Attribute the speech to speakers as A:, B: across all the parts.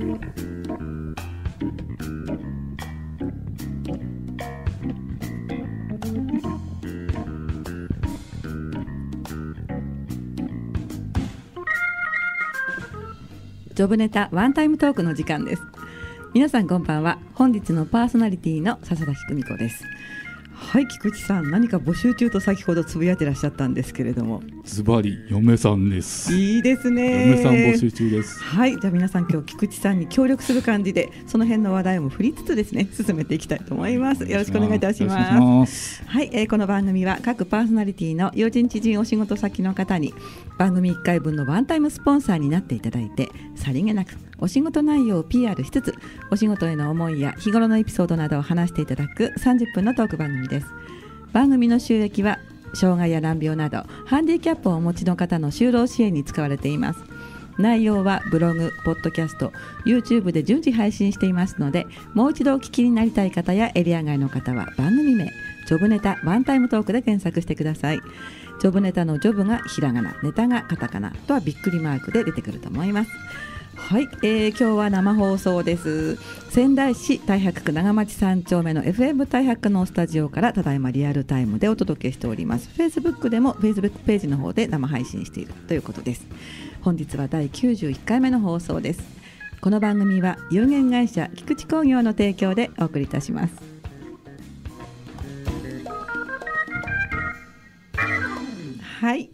A: ジョブネタワンタイムトークの時間です。皆さんこんばんは。本日のパーソナリティの笹崎久美子です。はい菊池さん何か募集中と先ほどつぶやいてらっしゃったんですけれども。
B: ズバリ嫁さんです。
A: いいですね。
B: 嫁さん募集中です。
A: はいじゃあ皆さん今日菊池さんに協力する感じでその辺の話題も振りつつですね進めていきたいと思います。よろしくお願いいたします。はい、えー、この番組は各パーソナリティの友人知人お仕事先の方に番組1回分のワンタイムスポンサーになっていただいてさりげなくお仕事内容を PR しつつお仕事への思いや日頃のエピソードなどを話していただく30分のトーク番組です。番組の収益は障害や難病などハンディキャップをお持ちの方の就労支援に使われています。内容はブログ、ポッドキャスト、YouTube で順次配信していますのでもう一度お聞きになりたい方やエリア外の方は番組名ジョブネタワンタイムトークで検索してください。ジョブネタのジョブがひらがなネタがカタカナとはびっくりマークで出てくると思います。はい、えー、今日は生放送です。仙台市太白区長町三丁目の FM 太白のスタジオからただいまリアルタイムでお届けしております。Facebook でも Facebook ページの方で生配信しているということです。本日は第91回目の放送です。この番組は有限会社菊池工業の提供でお送りいたします。はい。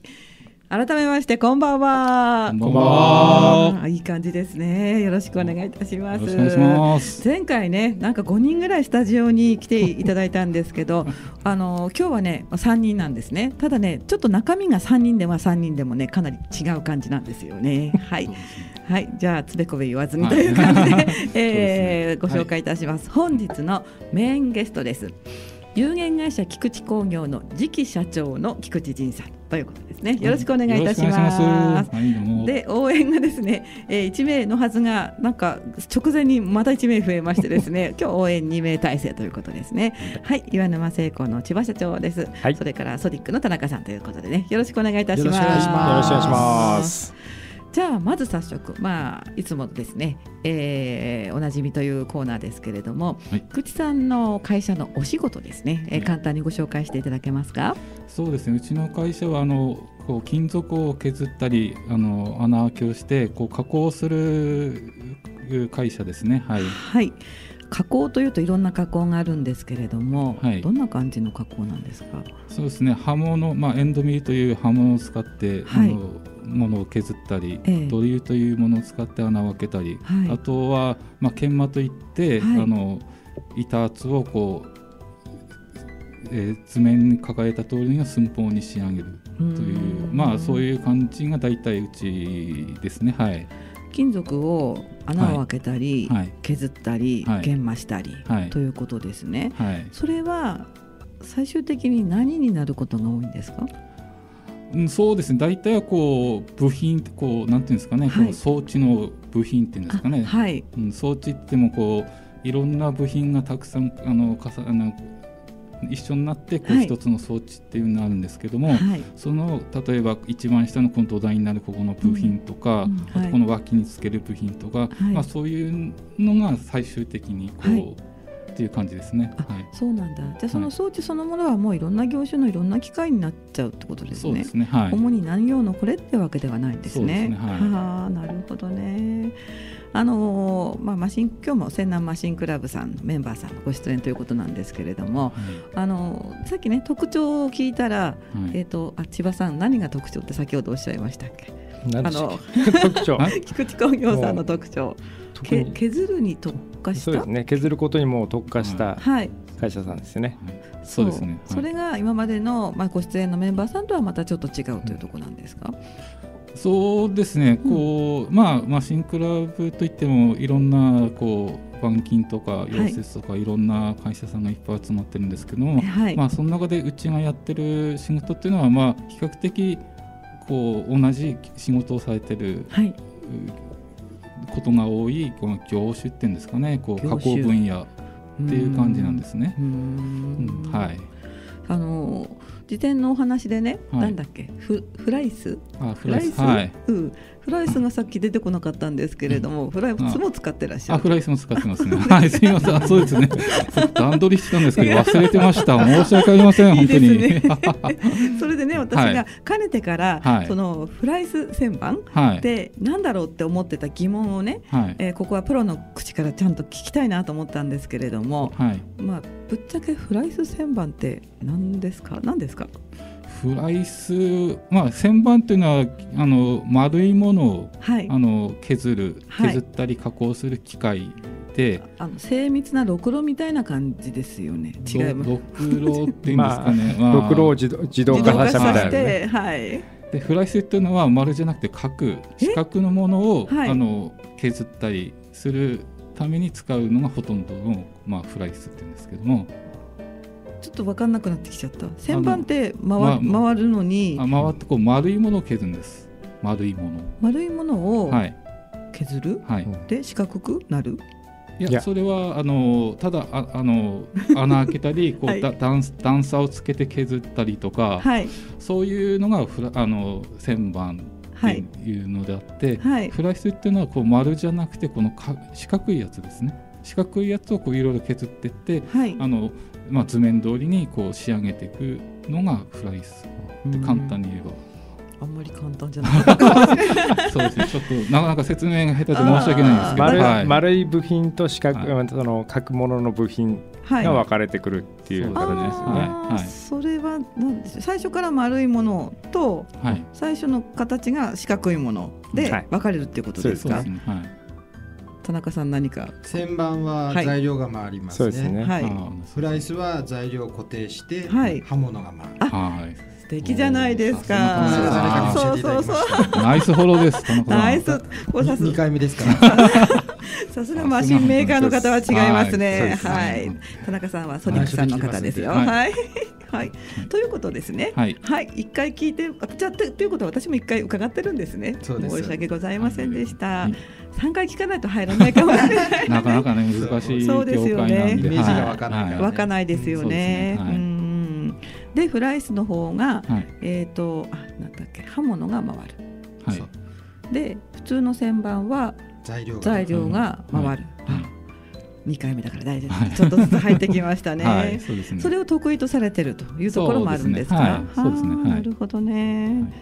A: 改めましてこんばんは。
B: こんばん
A: は。いい感じですね。よろしくお願いいたします。
B: お願いします。
A: 前回ね、なんか5人ぐらいスタジオに来ていただいたんですけど、あの今日はね3人なんですね。ただね、ちょっと中身が3人では3人でもねかなり違う感じなんですよね。はい。はい、じゃあつべこべ言わずにという感じで、は えー、ご紹介いたします。はい、本日のメインゲストです。有限会社菊池工業の次期社長の菊池仁さんということですね。よろしくお願いいたします。で応援がですね、えー、1名のはずがなんか直前にまた1名増えましてですね、今日応援2名体制ということですね。はい、岩沼製鋼の千葉社長です。はい、それからソディックの田中さんということでね、よろしくお願いいたします。よろしくお願いします。じゃあまず早速、まあ、いつもですね、えー、おなじみというコーナーですけれども、はい、口さんの会社のお仕事ですね、えー、簡単にご紹介していただけますか？
B: そうですね。うちの会社はあのこう金属を削ったりあの穴開けをしてこう加工する会社ですね。はい、
A: はい。加工というといろんな加工があるんですけれども、はい、どんな感じの加工なんですか？
B: そうですね。刃物、まあ、エンドミルという刃物を使って、はい、あのものを削ったり、ええ、ドリルというものを使って穴を開けたり、はい、あとは、まあ、研磨といって、はい、あの板圧をこう、えー、図面に抱えた通りの寸法に仕上げるというまあそういう感じが大体うちですね。はい。
A: 金属を穴を開けたり、はい、削ったり、はい、研磨したり、はい、ということですね、それは最終的に何になることが多いんですか？
B: うん、そうですね。大体はこう部品こうなんていうんですかね、はい、こう装置の部品っていうんですかね、はい、うん、装置ってもこういろんな部品がたくさんあのかさあの一緒になってこう一つの装置っていうのがあるんですけども、はい、その例えば一番下のこの土台になるここの部品とか、うんうん、あとこの脇につける部品とか、まあ、そういうのが最終的にこう、っていう感じですね。
A: はい、そうなんだ。じゃあその装置そのものはもういろんな業種のいろんな機械になっちゃうってことですね。そうですね。はい。主に何用のこれってわけではないんですね。すねはい。なるほどね。あのまあ、マシン今日も仙南マシンクラブさんメンバーさんのご出演ということなんですけれども、はい、あのさっきね特徴を聞いたら、はい、えーと、あ千葉さん何が特徴って先ほどおっしゃいましたっけ？
C: あの特徴。
A: 菊池工業さんの特徴。け削るに特化した？
C: そうですね削ることにも特化した会社さんですよね、
A: はい、そうですね、それが今までの、まあ、ご出演のメンバーさんとはまたちょっと違うというところなんですか、
B: そうですね、こう、まあ、マシンクラブといっても、いろんな、こう、板金とか溶接とかいろんな会社さんがいっぱい集まってるんですけども、はい、まあ、その中でうちがやってる仕事っていうのは、まあ、比較的こう同じ仕事をされてる、はい、ことが多いこの業種っていうんですかね。こう加工分野っていう感じなんですね。はい、
A: あの事前のお話でね、はい、なんだっけフフライス？
B: あフライスはい、
A: うんフライスがさっき出てこなかったんですけれども、うん、フライスも使ってらっしゃる。
B: あ、フライスも使ってますね。はい、すみません。あ、そうですね。段取りしてたんですけど、忘れてました。申し訳ありません。本当に。ね、
A: それでね、私がかねてから、はい、そのフライス旋盤ってなんだろうって思ってた疑問をね、はい、えー、ここはプロの口からちゃんと聞きたいなと思ったんですけれども、はい、まあぶっちゃけフライス旋盤って何ですか？何ですか？
B: フライス、まあ、旋盤というのはあの丸いものを、はい、あの削る削ったり加工する機械で、
A: はい、あの精密なろくろみたいな感じですよね。違います。
B: ろくろっていうんですかね、
C: まあ、ろくろを自動自動化させ
A: て、はい、
B: でフライスっていうのは丸じゃなくて角。四角のものを、はい、あの削ったりするために使うのがほとんどの、まあ、フライスっていうんですけども。
A: ちょっと分かんなくなってきちゃった。旋盤って回,、ま、回るのに。
B: あ回ってこう丸いものを削るんです。丸いもの
A: 丸いものを削る、はい、で四角くなる？
B: いやそれはあのただああの穴開けたり こう、はい、段段差をつけて削ったりとか、はい、そういうのがフラあの旋盤っていうのであって、はい、フライスっていうのはこう丸じゃなくてこのか四角いやつですね。四角いやつをこういろいろ削っていって、はい、あのまあ、図面通りにこう仕上げていくのがフライスって簡単に言えば。
A: あんまり簡単じゃない。
B: そうですね。ちょっとなかなか説明が下手で申し訳ないんですけど、
C: 丸はい、丸い部品と四角、はい、その角物の部品が分かれてくるっていう形ですね。
A: はい、それはなんです最初から丸いものと、はい、最初の形が四角いもので分かれるっていうことですか？はい。田中さん何か？
D: 旋盤は材料が回りますね,、はい、ね。はい、フライスは材料を固定して、はい、刃物が回る、はい、
A: 素敵じゃないですか。
D: そうそうそう。
B: ナイスフォローです。
D: ナイス。二回目ですから。
A: さすがマシンメーカーの方は違いますね。はい。田中さんはソニックさんの方ですよ。はい。はい、ということですね。はい、一回聞いて、じゃということは私も一回伺ってるんですね。申し訳ございませんでした。三回聞かないと入らないかもしれない。
B: なかなかね難しいそうですよね。
D: イメージがわかない。
A: わかないですよね。うん。でフライスの方がえっとあなんだっけ刃物が回る。はい。で普通の旋盤は材料が。回る。2回目だから大丈夫、はい、ちょっとずつ入ってきましたね。はい、そね。それを得意とされてるというところもあるんですか？そうですね、はい、なるほどね、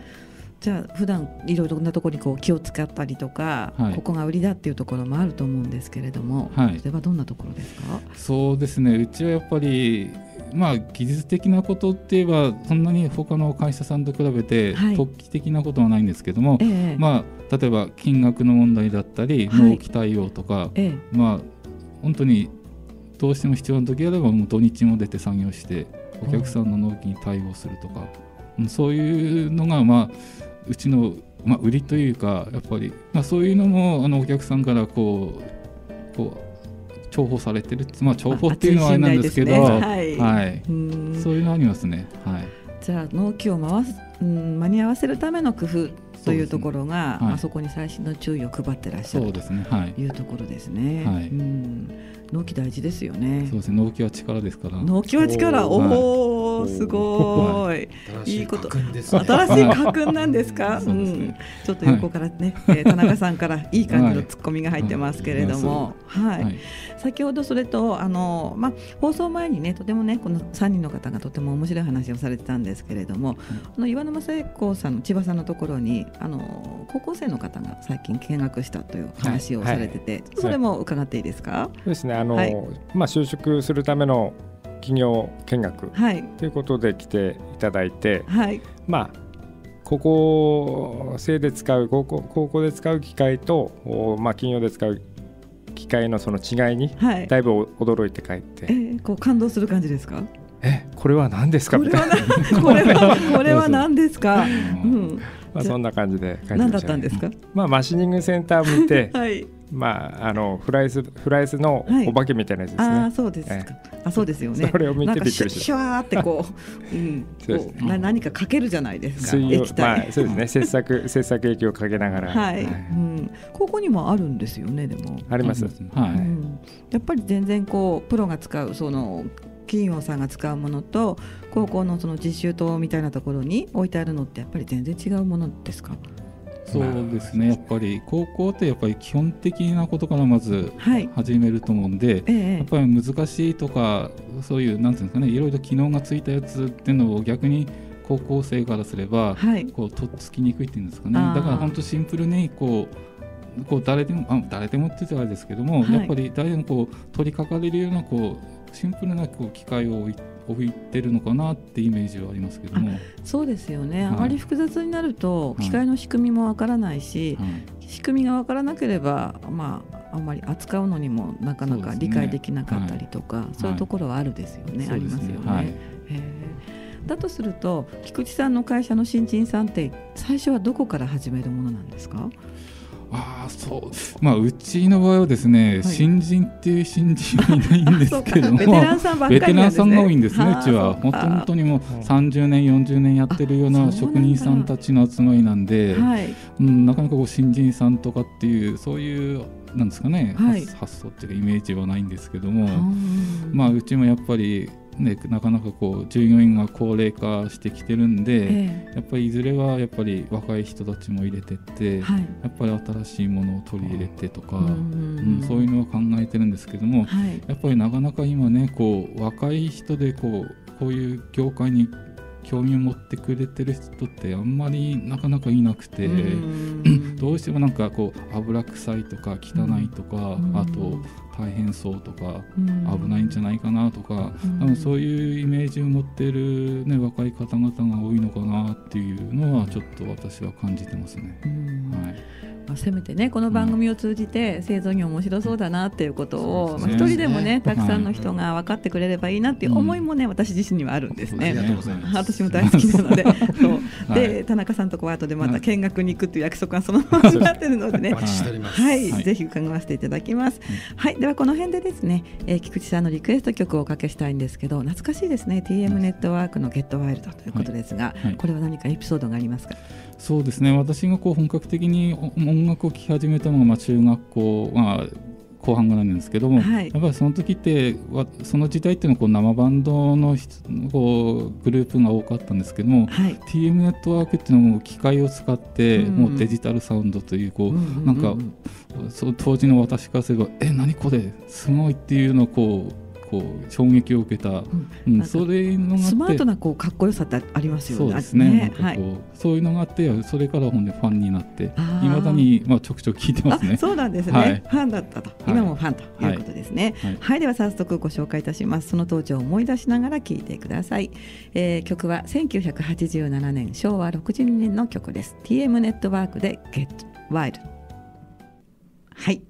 A: じゃあ普段いろいろなところにこう気を使ったりとか、ここが売りだっていうところもあると思うんですけれども、それはどんなところですか？
B: そうですね。うちはやっぱりまあ、技術的なことって言えばそんなに他の会社さんと比べて突起的なことはないんですけども、まあ、例えば金額の問題だったり納期対応とか、まあ、本当にどうしても必要な時あればもう土日も出て作業してお客さんの納期に対応するとか、うん、そういうのが、まあ、うちの、まあ、売りというかやっぱり、まあ、そういうのもあのお客さんからこうこう重宝されてるまあ重宝っていうのはあれなんですけど、ね、はい、はい、そういうのありますね。はい、
A: じゃあ納期を回す、うん、間に合わせるための工夫というところが、ね。はい、あそこに最新の注意を配ってらっしゃる、ね。はい、というところですね。はい、うん。納期大事ですよね。
B: そうですね。納期は力ですから。
A: 納期は力。おお、すごい。いいこと。新しい家訓なんですか？うん。ちょっと横からね、田中さんからいい感じのツッコミが入ってますけれども、はい。先ほどそれとあのまあ放送前にねとてもねこの三人の方がとても面白い話をされてたんですけれども、あの岩沼聖子さんの千葉さんのところにあの高校生の方が最近見学したという話をされてて、それも伺っていいですか？
C: そうですね。あの、はい、まあ、就職するための企業見学ということで来ていただいて、はい、まあ高校生で使う高校高校で使う機械と、まあ、企業で使う機械のその違いにだいぶ驚いて帰って、はい、え
A: ー、こう感動する感じですか？
C: えこれは何ですか？これは
A: これはこれは何ですか、うん。
C: まあ、そんな感じで
A: 何だったんですか、
C: まあ、マシニングセンターを見て、はい、まああのフライズフライズのお化けみたいなやつですね。
A: あそうですか。あそうですよね。
C: それを見てびっくりし
A: シュワーってこう、うん、こうな何かかけるじゃないですか。
C: 液体。まあそうですね。切削切削液をかけながら。
A: はい。うん。ここにもあるんですよねでも。
C: あります。はい。
A: やっぱり全然こうプロが使うその企業さんが使うものと高校のその実習棟みたいなところに置いてあるのってやっぱり全然違うものですか？
B: そうですね。やっぱり高校ってやっぱり基本的なことからまず始めると思うんで、はいやっぱり難しいとかそういうなんていうんですかねいろいろ機能がついたやつっていうのを逆に高校生からすれば、はい、こうとっつきにくいっていうんですかね。だから本当シンプルにこうこう誰でもあ誰でもって言ったらあれですけども、はい、やっぱり誰でもこう取り掛かれるようなこうシンプルなこう機械を置いて置いてるのかなってイメージはありますけども。
A: そうですよね、はい、あまり複雑になると機械の仕組みもわからないし、はい、仕組みがわからなければ、まあ、あんまり扱うのにもなかなか理解できなかったりとかそう、ねはい、いうところはあるですよね、ありますよね。だとすると菊池さんの会社の新人さんって最初はどこから始めるものなんですか？
B: あそう。まあうちの場合はですね、はい、新人っていう新人はいないんですけどもベテ
A: ランさんばっかり、
B: ね、ベテランさんが多いんですねうちは。本当にもう30年40年やってるような職人さんたちの集まりなんで、はい、うん、なかなかこう新人さんとかっていうそういうなんですかね、はい、発想っていうかイメージはないんですけどもまあうちもやっぱりね、なかなかこう従業員が高齢化してきてるんで、えー、やっぱりいずれはやっぱり若い人たちも入れてって、はい、やっぱり新しいものを取り入れてとか、うん、そういうのは考えてるんですけども、はい、やっぱりなかなか今ねこう若い人でこうこういう業界に興味を持ってくれてる人ってあんまりなかなかいなくて どうしてもなんかこう油臭いとか汚いとかあと大変そうとか危ないんじゃないかなとか多分そういうイメージを持っている、ね、若い方々が多いのかなっていうのはちょっと私は感じてますね。はい
A: まあ、せめてねこの番組を通じて製造業面白そうだなっていうことを、まあ、一人でもねたくさんの人が分かってくれればいいなっていう思いもね、私自身にはあるんですね。私も大好きなので。そう で、田中さんとこは後でまた見学に行くっていう約束がそのままになってるのでね。はい、ぜひ伺わせていただきます。はい、ではこの辺でですね、えー、菊池さんのリクエスト曲をおかけしたいんですけど懐かしいですね。TM ネットワークの「ゲットワイルドということですが、これは何かエピソードがありますか？
B: そうですね。私がこう本格的に音楽を聴き始めたのがまあ中学校、まあ、後半ぐらいなんですけども、はい、やっぱりその時ってその時代っていうのはこう生バンドのこうグループが多かったんですけども、はい、TM ネットワークっていうのも機械を使って、もうデジタルサウンドというこう、なんかそ当時の私からすれば「え何これ？すごい」っていうのをこうこう衝撃を受けた、うんそれの
A: スマートなこうかっこよさってありますよ
B: ね。そうですね。ねはい、そういうのがあってそれから本でファンになっていまだにまあちょくちょく聞いてますね。
A: そうなんですね。はい、ファンだったと、今もファンということですね。はい、はい、では早速ご紹介いたします。その当時を思い出しながら聞いてください。えー、曲は1987年昭和62年の曲です。TM ネットワークで Get Wild。はい。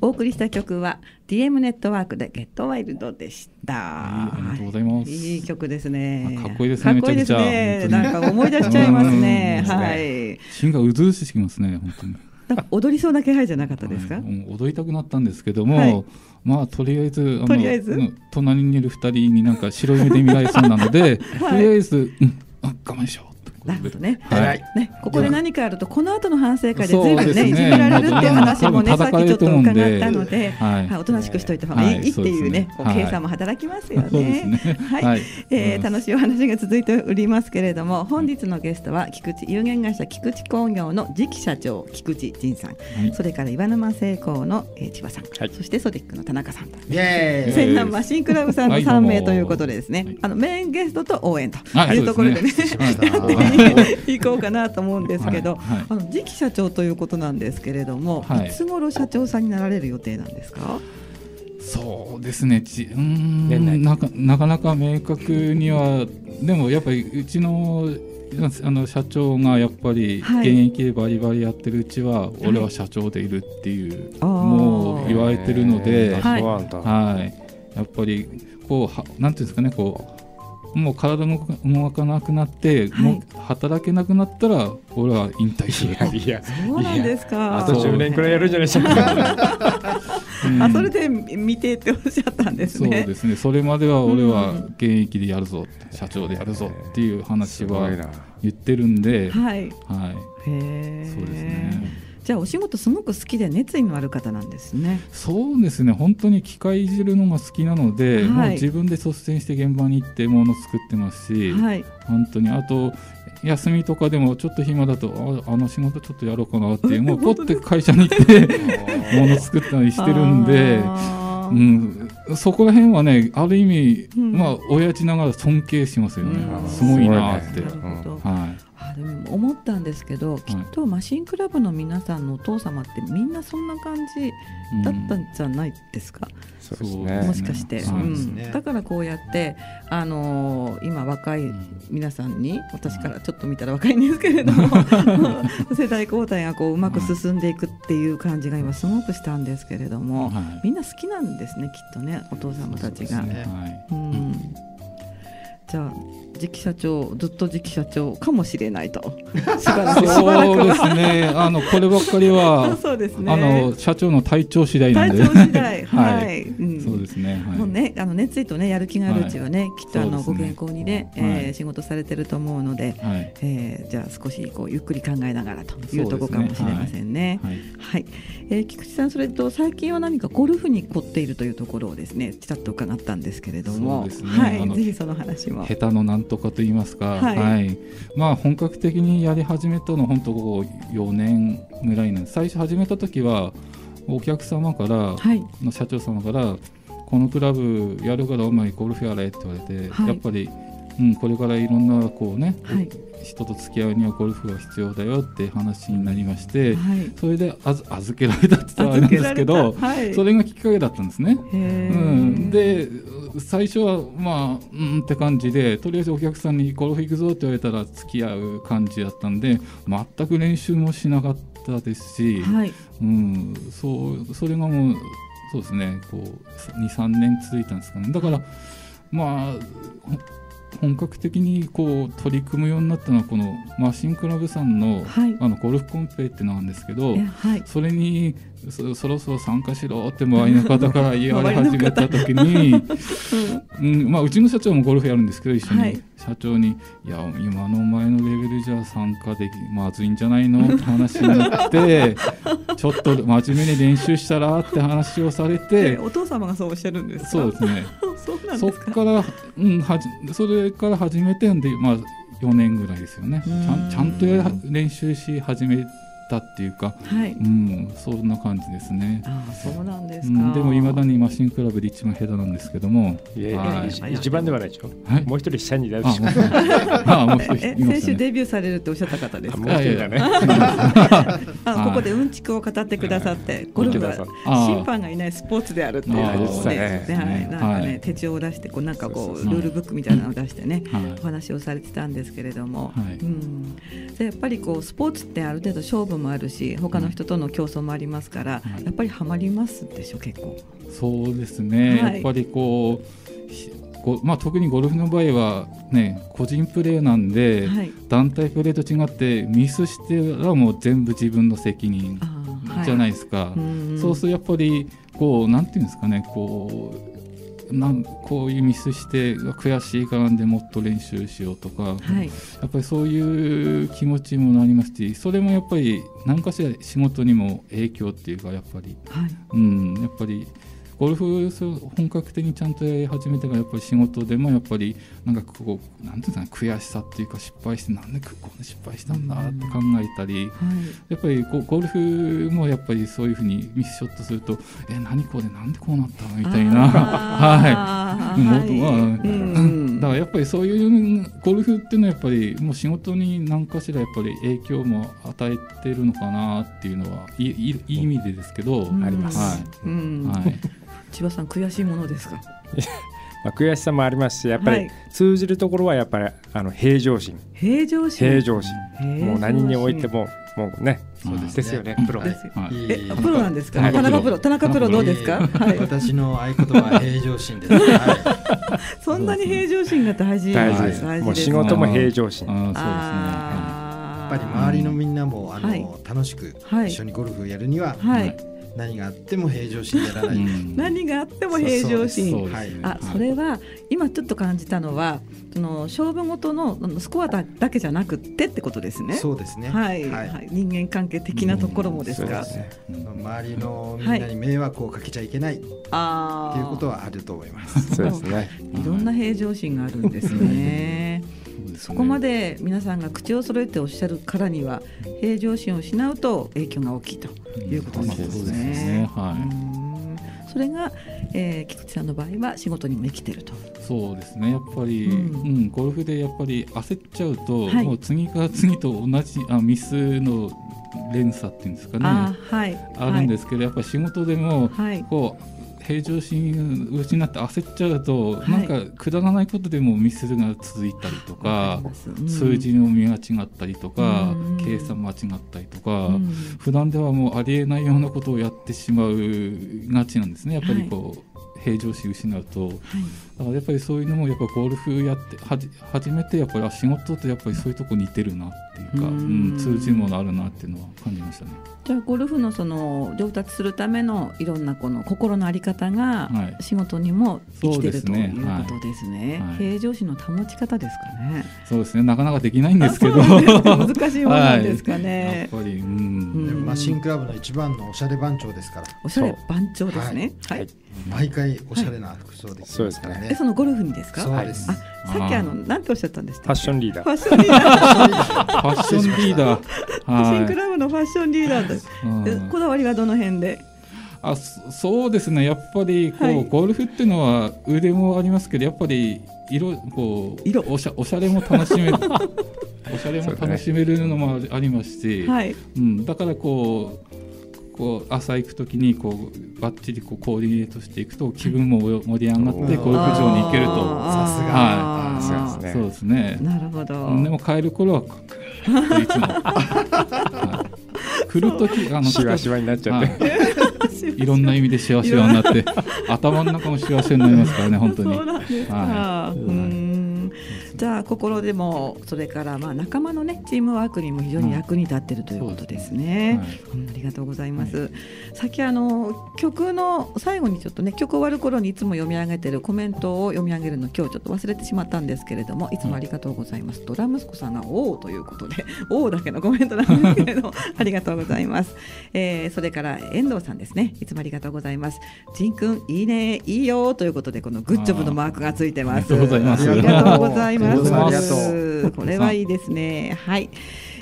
A: お送りした曲は DM ネットワークでゲットワイルドでした。
B: ありがとうございます。
A: いい曲ですね。
B: かっこいいですね。かっこいいです
A: ね。なんか思い出しちゃいますね。はい。
B: 心がうずうしきますね。本当に。
A: 踊りそうな気配じゃなかったですか？
B: 踊りたくなったんですけども、まあとりあえずあの隣にいる二人になんか白い目で見られそうなので、とりあえず、うん、あ我慢しよう。
A: なるほどね。はい。ね、ここで何かあると、この後の反省会でずいぶんね、いじめられるっていう話もね、さっきちょっと伺ったので、はい、おとなしくしといた方がいいっていうね、こう計算も働きますよね。はい。え楽しいお話が続いておりますけれども、本日のゲストは菊池有限会社菊池工業の次期社長菊池仁さん、それから岩沼製鋼の千葉さん、そしてソディックの田中さんと、千南マシンクラブさんの3名ということでですね、あのメインゲストと応援とい。うところでね、やって 行こうかなと思うんですけど、はいはい、あの次期社長ということなんですけれども、はい、いつ頃社長さんになられる予定なんですか？
B: そうですね。ちうんなかなかなか明確にはでもやっぱりうちのあの社長がやっぱり現役でバリバリやってるうちは、俺は社長でいるっていう、もう言われてるので、はい、はい、やっぱりこうはなんていうんですかねこうもう体が動かなくなって、はい、もう働けなくなったら俺は引退する
A: いや そうなんですか。
C: あと10年くらいやるんじゃないですか。
A: うん、あそれで見てっておっしゃったんですね。
B: そうですね。それまでは俺は現役でやるぞ、うん、社長でやるぞっていう話は言ってるんで、はい、はい、へそうですね
A: じゃあお仕事すごく好きで熱意のある方なんですね。
B: そうですね。本当に機械いじるのが好きなので、はい、もう自分で率先して現場に行ってもの作ってますし、はい、本当にあと休みとかでもちょっと暇だとああの仕事ちょっとやろうかなっていう もうポッて会社に行って もの作ったりしてるんで。うん、そこら辺はねある意味、うん、まあ親父ながら尊敬しますよね、うん、すごいなって。はい
A: でも思ったんですけど、きっとマシンクラブの皆さんのお父様ってみんなそんな感じだったんじゃないですか、
C: そうですね、
A: もしかして、うん、だからこうやって、あのー、今若い皆さんに私からちょっと見たら若いんですけれども 世代交代がこううまく進んでいくっていう感じが今すごくしたんですけれども、はい、みんな好きなんですねきっとねお父様たちが。ね。はい、うん。じゃあ次期社長ずっと次期社長かもしれないと。
B: そうですね。あのこればっかりは そうです、ね、あの社長の体調次第なんで。
A: 体調次第。はい、
B: うん、そうですね、
A: はい、もうねあの熱意とねやる気があるうちはね、はい、きっとあの、ね、ご健康にね、えー、はい、仕事されてると思うので、はい、えー、じゃあ少しこうゆっくり考えながらというところかもしれませんね。はい、はい、えー、菊池さんそれと最近は何かゴルフに凝っているというところをですねちらっと伺ったんですけれども、ね、はい、ぜひその話も。
B: 下手のなんとかと言いますか、はい、はい、まあ本格的にやり始めたの本当こう4年ぐらいなんです。最初始めた時はお客様から、はい、の社長様からこのクラブやるからお前ゴルフやれって言われて、はい、やっぱり、うん、これからいろんなこうね、はい、人と付き合うにはゴルフが必要だよって話になりまして、はい、それで預けられたって言ったらあれなんですけど、はい、それがきっかけだったんですね。うん、で最初はまあうんって感じでとりあえずお客さんにゴルフ行くぞって言われたら付き合う感じだったんで全く練習もしなかったですし、はい、うん、そうそれがもうそうですね。こう23年続いたんですかね。だからまあ本格的にこう取り組むようになったのはこのマシンクラブさんの,、あのゴルフコンペってなんですけど、はい、それにそろそろ参加しろって周りの方から言われ始めた時に、うん。まあ、うちの社長もゴルフやるんですけど一緒に、はい、社長に「いや今のお前のレベルじゃ参加できまずいんじゃないの?」って話になって ちょっと真面目に練習したらって話をされて
A: お父様がそうおっしゃるんです
B: そうですね。そっから、うん、はじそれから始めてんで、まあ、4年ぐらいですよね。ちゃんちゃんと練習し始めたっていうか、はい、うん、そんな感じですね。
A: あそうなんですか、うん、
B: でもいまだにマシンクラブで一番下手なんですけども、いやいや、
C: はい、一番ではないでしょ。はい、もう一人下にいらっしゃる。
A: ああ、もう一人、ね、先週デビューされるっておっしゃった方ですか？もう一人だね。あ、ここでうんちくを語ってくださって、ゴルフは審判がいないスポーツであるっていうのをね、はい、なんかね、手帳を出して、こうなんかこうルールブックみたいなのを出してね、お話をされてたんですけれども、うん、やっぱりこうスポーツってある程度勝負もあるし他の人との競争もありますから、うん、やっぱりはまりますでしょ結構。
B: そうですね、はい、やっぱりこうまあ、特にゴルフの場合は、ね、個人プレーなんで、はい、団体プレーと違ってミスしてはもう全部自分の責任じゃないですか、はい、そうするとやっぱりこうなんていうんですかねこうなんこういうミスして悔しいからでもっと練習しようとか、はい、やっぱりそういう気持ちもなりますしそれもやっぱり何かしら仕事にも影響っていうかやっぱり、はい、うんやっぱりゴルフ本格的にちゃんとやり始めてからやっぱり仕事でもやっぱりなんかこうなんていうか悔しさっていうか失敗してなんでこんな失敗したんだって考えたり、やっぱりゴルフもやっぱりそういうふうにミスショットするとえ何これなんでこうなったのみたいな。はい、だからやっぱりそういうゴルフっていうのはやっぱりもう仕事に何かしらやっぱり影響も与えてるのかなっていうのはいいいい意味でですけど、
A: あります。はい、はい千葉さん悔しいものですか？
C: まあ、悔しさもありますしやっぱり通じるところはやっぱりあの平常心。
A: 平常心？
C: 平常心。もう何においてももうねそうですよねプロ。え
A: プロなんですか？田中プロ。田中プロどうですか？
D: 私の合言葉は平常心です。
A: そんなに平常心が大事
C: 大事です。もう仕事も平常心。
B: そうですね。
D: やっぱり周りのみんなもあの、楽しく一緒にゴルフをやるには、はい何があっても平常心でやらない、
A: 何があっても平常心。あそれは今ちょっと感じたのはその勝負ごとのスコアだだけじゃなくてってことですね。
D: そうですね。
A: はい、はい、人間関係的なところもですか、
D: うん。ね、周りのみんなに迷惑をかけちゃいけない、はい、っていうことはあると思います。
C: そうですね。
A: いろんな平常心があるんですね そこまで皆さんが口を揃えておっしゃるからには平常心を失うと影響が大きいということですね。それが、えー、菊池さんの場合は仕事にも生きてると。
B: そうですね。やっぱり、うん、うん、ゴルフでやっぱり焦っちゃうと、はい、もう次から次と同じあミスの連鎖っていうんですかね。あ,、はい、あるんですけど、はい、やっぱ仕事でも、はい、こう平常心失って焦っちゃうと、はい、なんかくだらないことでもミスが続いたりとか、うん、数字の見が違ったりとか、うん、計算間違ったりとか、うん、普段ではもうありえないようなことをやってしまうがちなんですね。やっぱりこう、はい平常心失うと、はい、だからやっぱりそういうのもやっぱゴルフやってはじ初めてやっぱり仕事とやっぱりそういうとこ似てるなっていうか、うん、通じるものあるなっていうのは感じましたね。
A: じゃあゴルフのその上達するためのいろんなこの心の在り方が仕事にも生きてる、ということですね。はい、平常心の保ち方ですかね。
B: そうですねなかなかできないんですけど
A: 難しいものなんですかね。
B: やっぱり、う
D: ん、マシンクラブの一番のおしゃれ番長ですから。
A: おしゃれ番長ですね。はい、はい
D: 毎回おしゃれな服装で、
C: すそうですね。
A: そのゴルフにですか？
D: そうです。あ、
A: さっきあのなんておっしゃったんです
C: ファッションリーダー。
A: ファッションリーダ
B: ー。ファッションリーダ
A: ー。シンクラブのファッションリーダーです。こだわりはどの辺で？
B: あそうですね。やっぱりこう、はい、ゴルフっていうのは腕もありますけどやっぱり色こう色。おしゃおしゃれも楽しめる。おしゃれも楽しめるのもありますし、はい。うん、だからこうこう朝行くときにこうバッチリこうコーディネートしていくと気分も盛り上がってゴルフ場に行けると。
D: さすが。
B: はい、そうですね。
A: なるほど。
B: でも帰る頃はいつも、はい、来る時
C: あのしわしわになっちゃって、
B: はい、いろんな意味でしわしわになって 頭の中もしわしわになりますからね本当に。
A: はい、うんじゃあ心でもそれからまあ仲間のねチームワークにも非常に役に立っているということですね。うん、ありがとうございます。はい、さっきあの曲の最後にちょっとね曲終わる頃にいつも読み上げてるコメントを読み上げるの今日ちょっと忘れてしまったんですけれどもいつもありがとうございます。ドラ息子さんが「おお」ということで「おお」だけのコメントなんですけれども ありがとうございます。えー、それから遠藤さんですねいつもありがとうございます。ジンくんいいねいいよということでこのグッジョブのマークがついてます。ありがとうございます。ありがとうございます。ありがとう。これはいいですね。はい。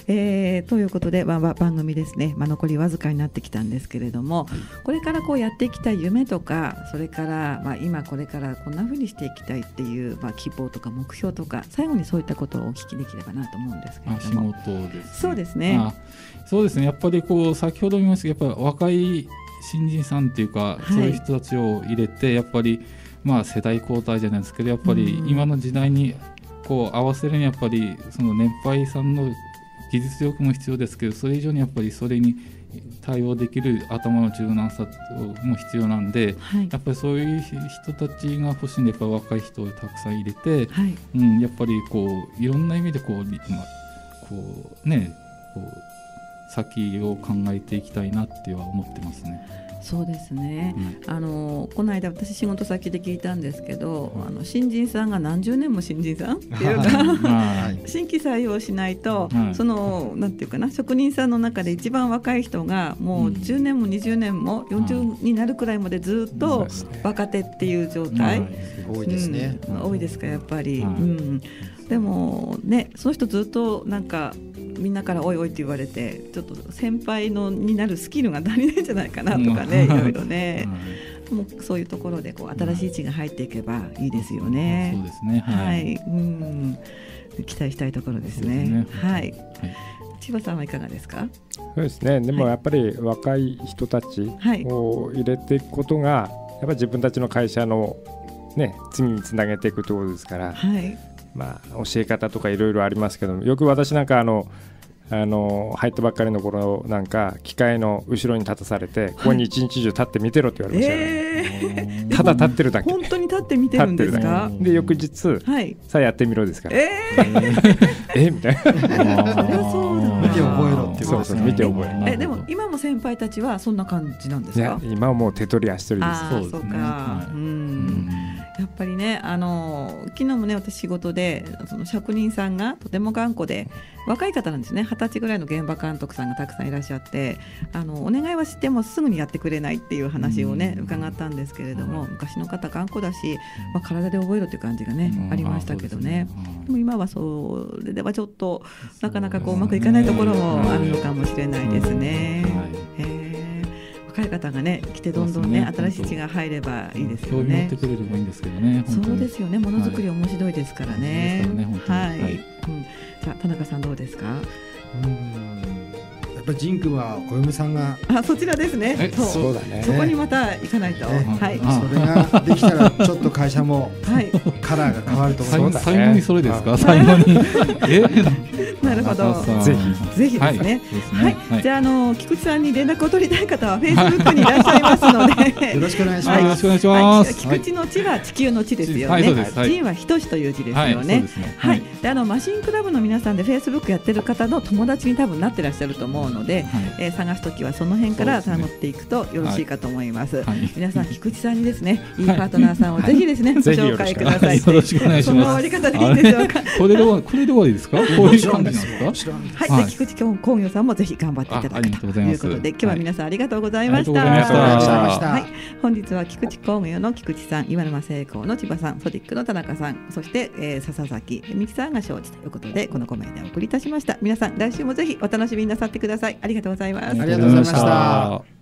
A: えー、ということで、まあ、番組ですね、まあ、残りわずかになってきたんですけれども、これからこうやっていきたい夢とかそれから、まあ、今これからこんなふうにしていきたいっていう、まあ、希望とか目標とか最後にそういったことをお聞きできればなと思うんですけれども
B: 仕事です、ね、
A: そうですね
B: そうですねやっぱりこう先ほど言いましたけどやっぱり若い新人さんっていうか、はい、そういう人たちを入れてやっぱりまあ世代交代じゃないですけどやっぱり今の時代にこう合わせるにやっぱりその年配さんの技術力も必要ですけどそれ以上にやっぱりそれに対応できる頭の柔軟さも必要なんで、はい、やっぱりそういう人たちが欲しいんでやっぱ若い人をたくさん入れて、はい、うん、やっぱりこういろんな意味でこう,、まあ、こうねこう先を考えていきたいなっては思ってますね。
A: そうですね、うん、あのこの間私仕事先で聞いたんですけど、うん、あの新人さんが何十年も新人さんっていうか 新規採用しないと、はい、そのなんていうかな職人さんの中で一番若い人がもう10年も20年も40になるくらいまでずっと若手っていう状態、
D: 多いですね、
A: 多いですかやっぱり、うん、でもねその人ずっとなんかみんなから「おいおい」って言われてちょっと先輩のになるスキルが足りないんじゃないかなとかね、いろいろね。もうそういうところでこう新しい血が入っていけばいいですよね。
B: そうですね。はい。
A: うん。期待したいところですね。すねはい。はい、千葉さんはいかがですか？
C: そうですね。でもやっぱり若い人たちを入れていくことが、やっぱり自分たちの会社のね次につなげていくところですから。はい。まあ、教え方とかいろいろありますけどよく私なんかあのあの入ったばっかりの頃なんか機械の後ろに立たされて、ここに一日中立って見てろって言われましたね、えー、ただ立ってるだけ。
A: 本当に立って見てるんですか？
C: で翌日、はい、さあやってみろですから。
A: えー、
C: えみたいな。見て覚
D: えろって
C: そうそう見て覚
A: ええでも今も先輩たちはそんな感じなんですか？
C: 今はもう手取り足取りです。
A: そうそうか、うんやっぱりねあの昨日もね私仕事でその職人さんがとても頑固で若い方なんですね。二十歳ぐらいの現場監督さんがたくさんいらっしゃってあのお願いはしてもすぐにやってくれないっていう話をね伺ったんですけれども昔の方頑固だし、まあ、体で覚えろっていう感じがねありましたけどね。でも今はそれではちょっとなかなかこううまくいかないところもあるのかもしれないですね。若い方がね来てどんどんね、ね、新しい血が入ればいいですよね。
B: ってくれればいいんですけどね。
A: そうですよね。ものづくり面白いですからね。はい。はい、うん。さあ田中さんどうですか？うん。
D: っぱりジンクはお嫁さんが
A: あそちらですね。
C: そう。だね。
A: そこにまた行かないと、はい。
D: それができたらちょっと会社もカラーが変わると思います。
B: 最後にそれですか？最後に。え？
A: なるほど。ぜひ。ぜひですね。はい。じゃあの菊池さんに連絡を取りたい方はフェイスブックにいらっしゃいますので。
D: よろしくお願いします。
B: よろしくお願いします。
A: 菊池の地は地球の地ですよね。地は等しという字ですよね。はい。であのマシンクラブの皆さんでフェイスブックやってる方の友達に多分なってらっしゃると思うので、はい、えー、探すときはその辺から探っていくとよろしいかと思います。はい、皆さん菊池さんにですね、いいパートナーさんをぜひですね、ご紹介ください。
B: よろしくお願いします。そ
A: の終わり方でいいでしょうか。
B: これでこれで終わりですか？こういう感じですか？
A: はい、で菊池工業さんもぜひ頑張っていただくということで、今日は皆さんありがとうございました。
D: は
A: い、本日は菊池工業の菊池さん、岩沼製工の千葉さん、ソディックの田中さん、そして、えー、笹崎美希さんが承知ということで、このコメントをお送りいたしました。皆さん来週もぜひお楽しみになさってください。ありがとうございます。
D: ありがとうございました。